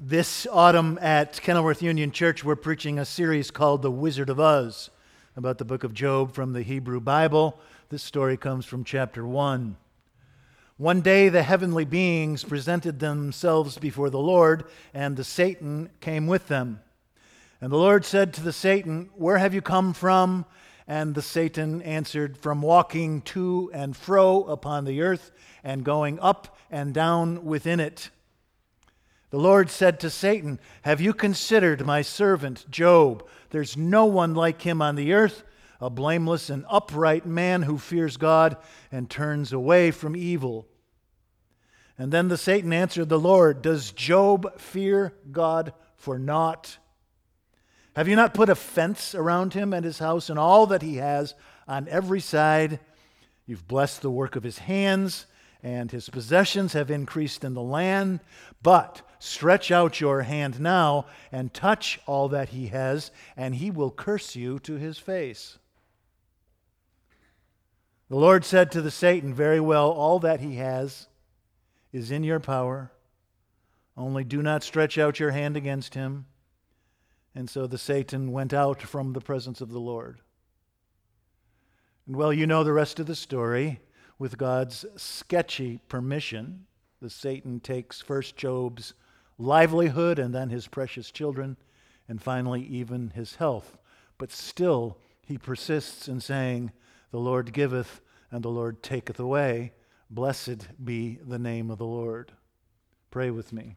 This autumn at Kenilworth Union Church, we're preaching a series called The Wizard of Uz about the book of Job from the Hebrew Bible. This story comes from chapter 1. One day the heavenly beings presented themselves before the Lord, and the Satan came with them. And the Lord said to the Satan, Where have you come from? And the Satan answered, From walking to and fro upon the earth, and going up and down within it. The Lord said to Satan, Have you considered my servant Job? There's no one like him on the earth, a blameless and upright man who fears God and turns away from evil. And then the Satan answered the Lord, Does Job fear God for naught? Have you not put a fence around him and his house and all that he has on every side? You've blessed the work of his hands and his possessions have increased in the land. But stretch out your hand now and touch all that he has, and he will curse you to his face. The Lord said to the Satan, Very well, all that he has is in your power. Only do not stretch out your hand against him. And so the Satan went out from the presence of the Lord. And well, you know the rest of the story with God's sketchy permission, the Satan takes first Job's livelihood and then his precious children and finally even his health. But still he persists in saying, The Lord giveth and the Lord taketh away. Blessed be the name of the Lord. Pray with me.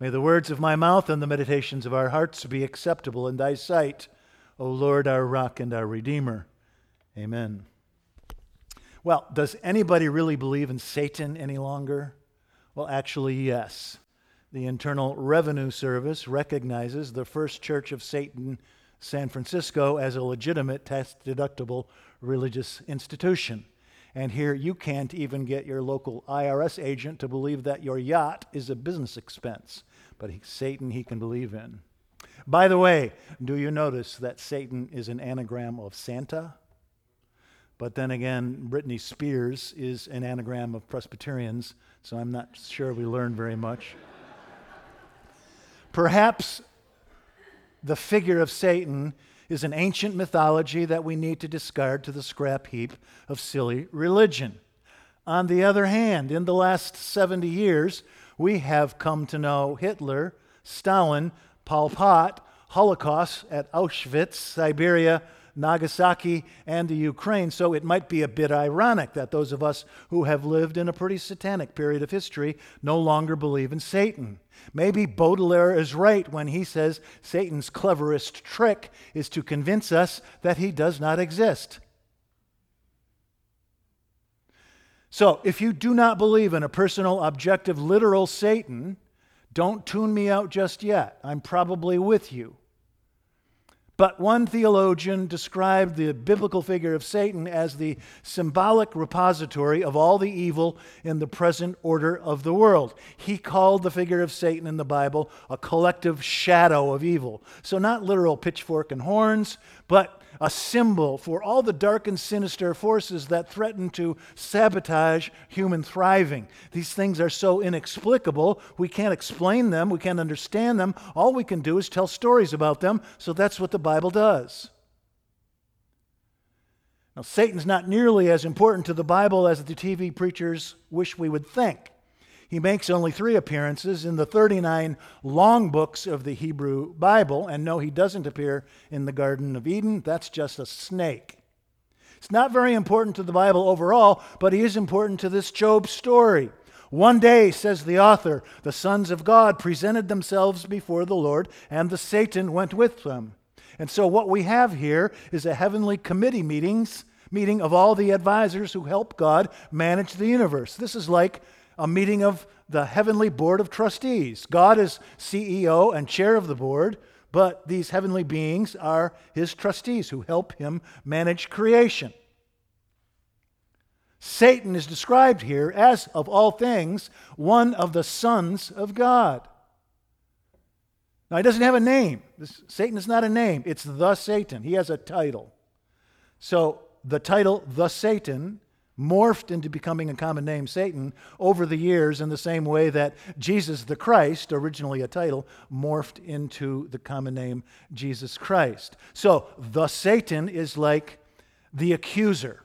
May the words of my mouth and the meditations of our hearts be acceptable in thy sight, O Lord, our rock and our redeemer. Amen. Well, does anybody really believe in Satan any longer? Well, actually, yes. The Internal Revenue Service recognizes the First Church of Satan San Francisco as a legitimate tax deductible religious institution. And here you can't even get your local IRS agent to believe that your yacht is a business expense. But he, Satan he can believe in. By the way, do you notice that Satan is an anagram of Santa? But then again, Britney Spears is an anagram of Presbyterians, so I'm not sure we learned very much. Perhaps the figure of Satan is an ancient mythology that we need to discard to the scrap heap of silly religion. On the other hand, in the last 70 years, we have come to know Hitler, Stalin, Pol Pot, Holocaust at Auschwitz, Siberia, Nagasaki, and the Ukraine. So it might be a bit ironic that those of us who have lived in a pretty satanic period of history no longer believe in Satan. Maybe Baudelaire is right when he says Satan's cleverest trick is to convince us that he does not exist. So, if you do not believe in a personal, objective, literal Satan, don't tune me out just yet. I'm probably with you. But one theologian described the biblical figure of Satan as the symbolic repository of all the evil in the present order of the world. He called the figure of Satan in the Bible a collective shadow of evil. So, not literal pitchfork and horns, but a symbol for all the dark and sinister forces that threaten to sabotage human thriving. These things are so inexplicable, we can't explain them, we can't understand them. All we can do is tell stories about them, so that's what the Bible does. Now, Satan's not nearly as important to the Bible as the TV preachers wish we would think. He makes only three appearances in the 39 long books of the Hebrew Bible, and no, he doesn't appear in the Garden of Eden. That's just a snake. It's not very important to the Bible overall, but he is important to this Job story. One day, says the author, the sons of God presented themselves before the Lord, and the Satan went with them. And so, what we have here is a heavenly committee meetings, meeting of all the advisors who help God manage the universe. This is like a meeting of the heavenly board of trustees. God is CEO and chair of the board, but these heavenly beings are his trustees who help him manage creation. Satan is described here as, of all things, one of the sons of God. Now, he doesn't have a name. This, Satan is not a name, it's the Satan. He has a title. So, the title, the Satan, morphed into becoming a common name, Satan, over the years in the same way that Jesus the Christ, originally a title, morphed into the common name Jesus Christ. So the Satan is like the accuser.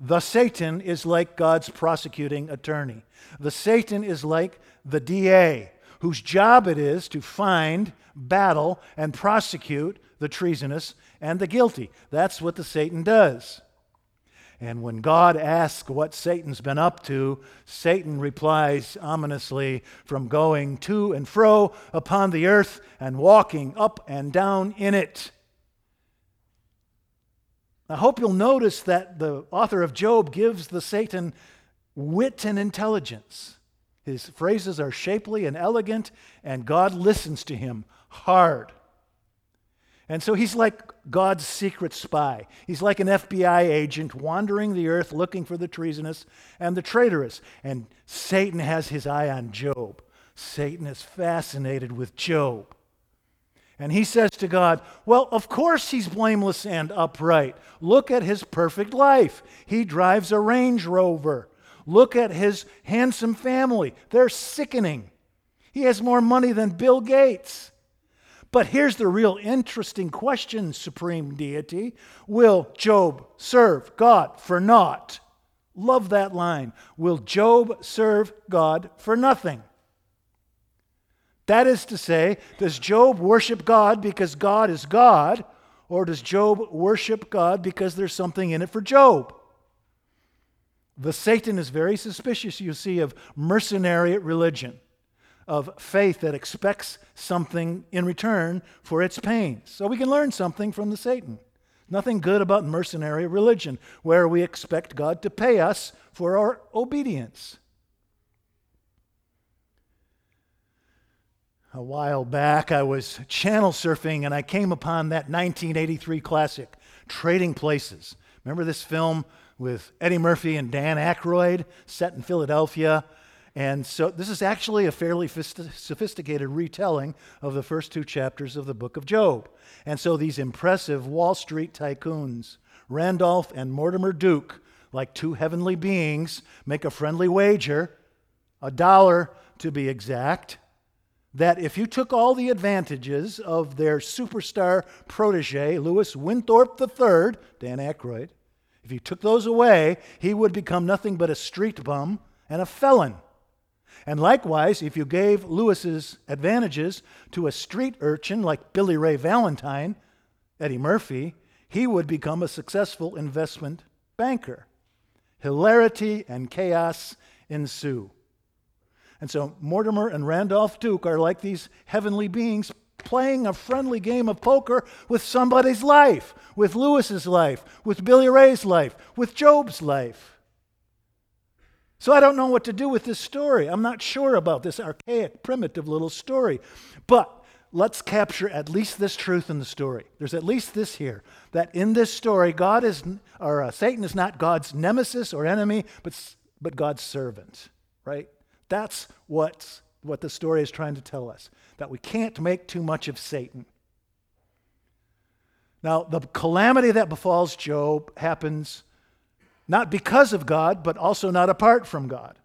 The Satan is like God's prosecuting attorney. The Satan is like the DA, whose job it is to find, battle, and prosecute the treasonous and the guilty. That's what the Satan does. And when God asks what Satan's been up to, Satan replies ominously from going to and fro upon the earth and walking up and down in it. I hope you'll notice that the author of Job gives the Satan wit and intelligence. His phrases are shapely and elegant, and God listens to him hard. And so he's like God's secret spy. He's like an FBI agent wandering the earth looking for the treasonous and the traitorous. And Satan has his eye on Job. Satan is fascinated with Job. And he says to God, Well, of course he's blameless and upright. Look at his perfect life. He drives a Range Rover. Look at his handsome family. They're sickening. He has more money than Bill Gates. But here's the real interesting question, Supreme Deity Will Job serve God for naught? Love that line. Will Job serve God for nothing? That is to say, does Job worship God because God is God, or does Job worship God because there's something in it for Job? The Satan is very suspicious, you see, of mercenary religion of faith that expects something in return for its pains. So we can learn something from the Satan. Nothing good about mercenary religion, where we expect God to pay us for our obedience. A while back, I was channel surfing and I came upon that 1983 classic, Trading Places. Remember this film with Eddie Murphy and Dan Aykroyd, set in Philadelphia? And so this is actually a fairly sophisticated retelling of the first two chapters of the book of Job. And so these impressive Wall Street tycoons, Randolph and Mortimer Duke, like two heavenly beings, make a friendly wager, a dollar to be exact, that if you took all the advantages of their superstar protege, Louis Winthorpe III, Dan Aykroyd, if you took those away, he would become nothing but a street bum and a felon. And likewise, if you gave Louis's advantages to a street urchin like Billy Ray Valentine, Eddie Murphy, he would become a successful investment banker. Hilarity and chaos ensue. And so Mortimer and Randolph Duke are like these heavenly beings playing a friendly game of poker with somebody's life, with Louis's life, with Billy Ray's life, with Job's life. So I don't know what to do with this story. I'm not sure about this archaic, primitive little story. But let's capture at least this truth in the story. There's at least this here that in this story, God is, or uh, Satan is not God's nemesis or enemy, but, but God's servant, right? That's what's, what the story is trying to tell us that we can't make too much of Satan. Now, the calamity that befalls Job happens not because of God, but also not apart from God.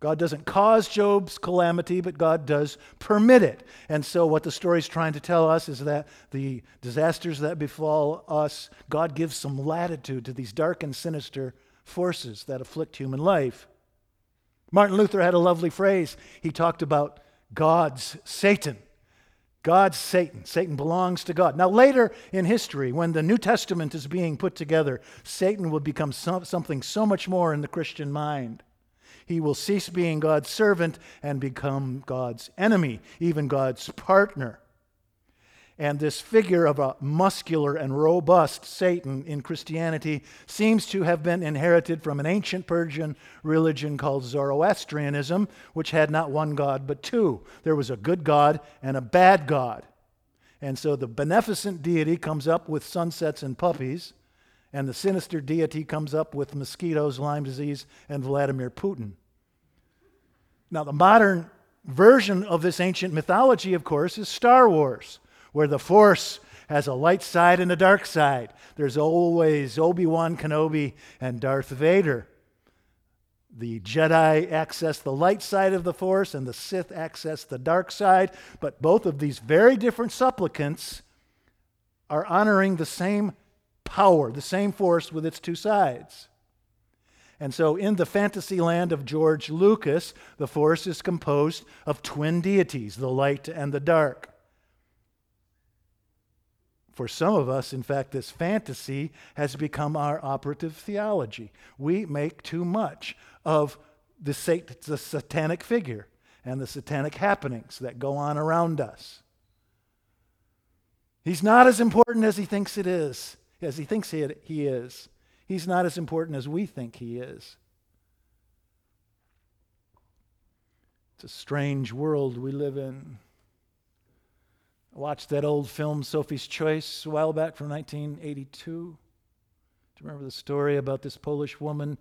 God doesn't cause Job's calamity, but God does permit it. And so, what the story is trying to tell us is that the disasters that befall us, God gives some latitude to these dark and sinister forces that afflict human life. Martin Luther had a lovely phrase. He talked about God's Satan. God's Satan. Satan belongs to God. Now, later in history, when the New Testament is being put together, Satan will become something so much more in the Christian mind. He will cease being God's servant and become God's enemy, even God's partner. And this figure of a muscular and robust Satan in Christianity seems to have been inherited from an ancient Persian religion called Zoroastrianism, which had not one God but two. There was a good God and a bad God. And so the beneficent deity comes up with sunsets and puppies, and the sinister deity comes up with mosquitoes, Lyme disease, and Vladimir Putin. Now, the modern version of this ancient mythology, of course, is Star Wars where the Force has a light side and a dark side. There's always Obi Wan Kenobi and Darth Vader. The Jedi access the light side of the Force, and the Sith access the dark side. But both of these very different supplicants are honoring the same power, the same force with its two sides. And so, in the fantasy land of George Lucas, the force is composed of twin deities, the light and the dark. For some of us, in fact, this fantasy has become our operative theology. We make too much of the, sat- the satanic figure and the satanic happenings that go on around us. He's not as important as he thinks it is, as he thinks he, he is. He's not as important as we think he is. It's a strange world we live in. I watched that old film, Sophie's Choice, a while back from 1982. Do you remember the story about this Polish woman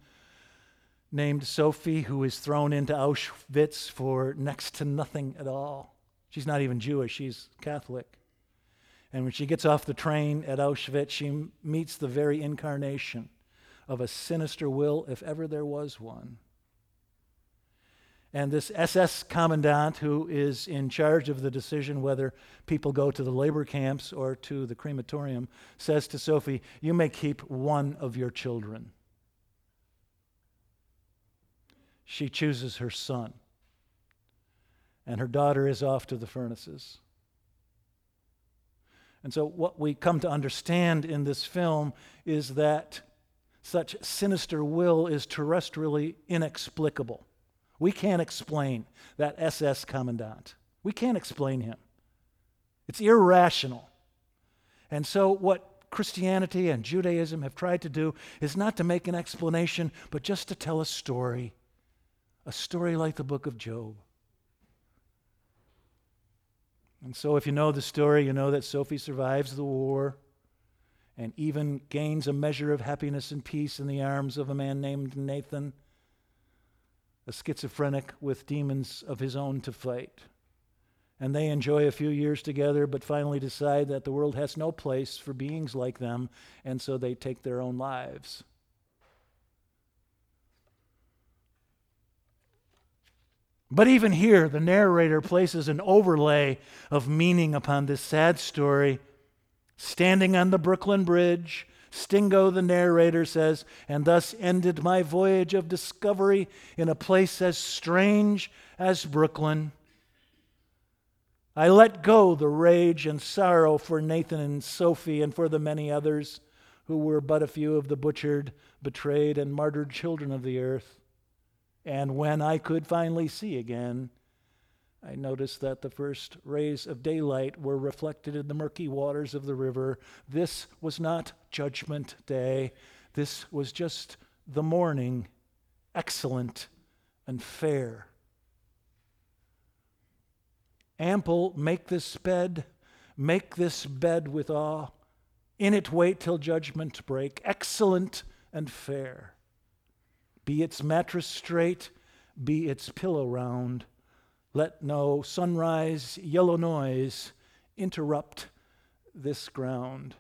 named Sophie who is thrown into Auschwitz for next to nothing at all? She's not even Jewish, she's Catholic. And when she gets off the train at Auschwitz, she meets the very incarnation of a sinister will, if ever there was one. And this SS commandant, who is in charge of the decision whether people go to the labor camps or to the crematorium, says to Sophie, You may keep one of your children. She chooses her son, and her daughter is off to the furnaces. And so, what we come to understand in this film is that such sinister will is terrestrially inexplicable. We can't explain that SS commandant. We can't explain him. It's irrational. And so, what Christianity and Judaism have tried to do is not to make an explanation, but just to tell a story. A story like the book of Job. And so, if you know the story, you know that Sophie survives the war and even gains a measure of happiness and peace in the arms of a man named Nathan, a schizophrenic with demons of his own to fight. And they enjoy a few years together, but finally decide that the world has no place for beings like them, and so they take their own lives. But even here, the narrator places an overlay of meaning upon this sad story. Standing on the Brooklyn Bridge, Stingo, the narrator, says, and thus ended my voyage of discovery in a place as strange as Brooklyn. I let go the rage and sorrow for Nathan and Sophie and for the many others who were but a few of the butchered, betrayed, and martyred children of the earth. And when I could finally see again, I noticed that the first rays of daylight were reflected in the murky waters of the river. This was not Judgment Day. This was just the morning, excellent and fair. Ample, make this bed, make this bed with awe. In it wait till judgment break, excellent and fair. Be its mattress straight, be its pillow round. Let no sunrise yellow noise interrupt this ground.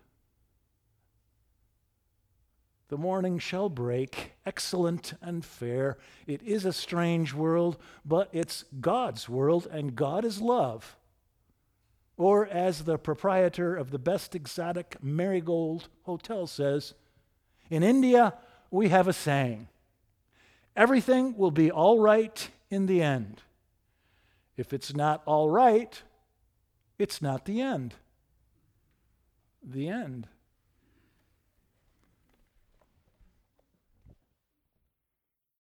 The morning shall break, excellent and fair. It is a strange world, but it's God's world, and God is love. Or, as the proprietor of the best exotic marigold hotel says, in India, we have a saying Everything will be all right in the end. If it's not all right, it's not the end. The end.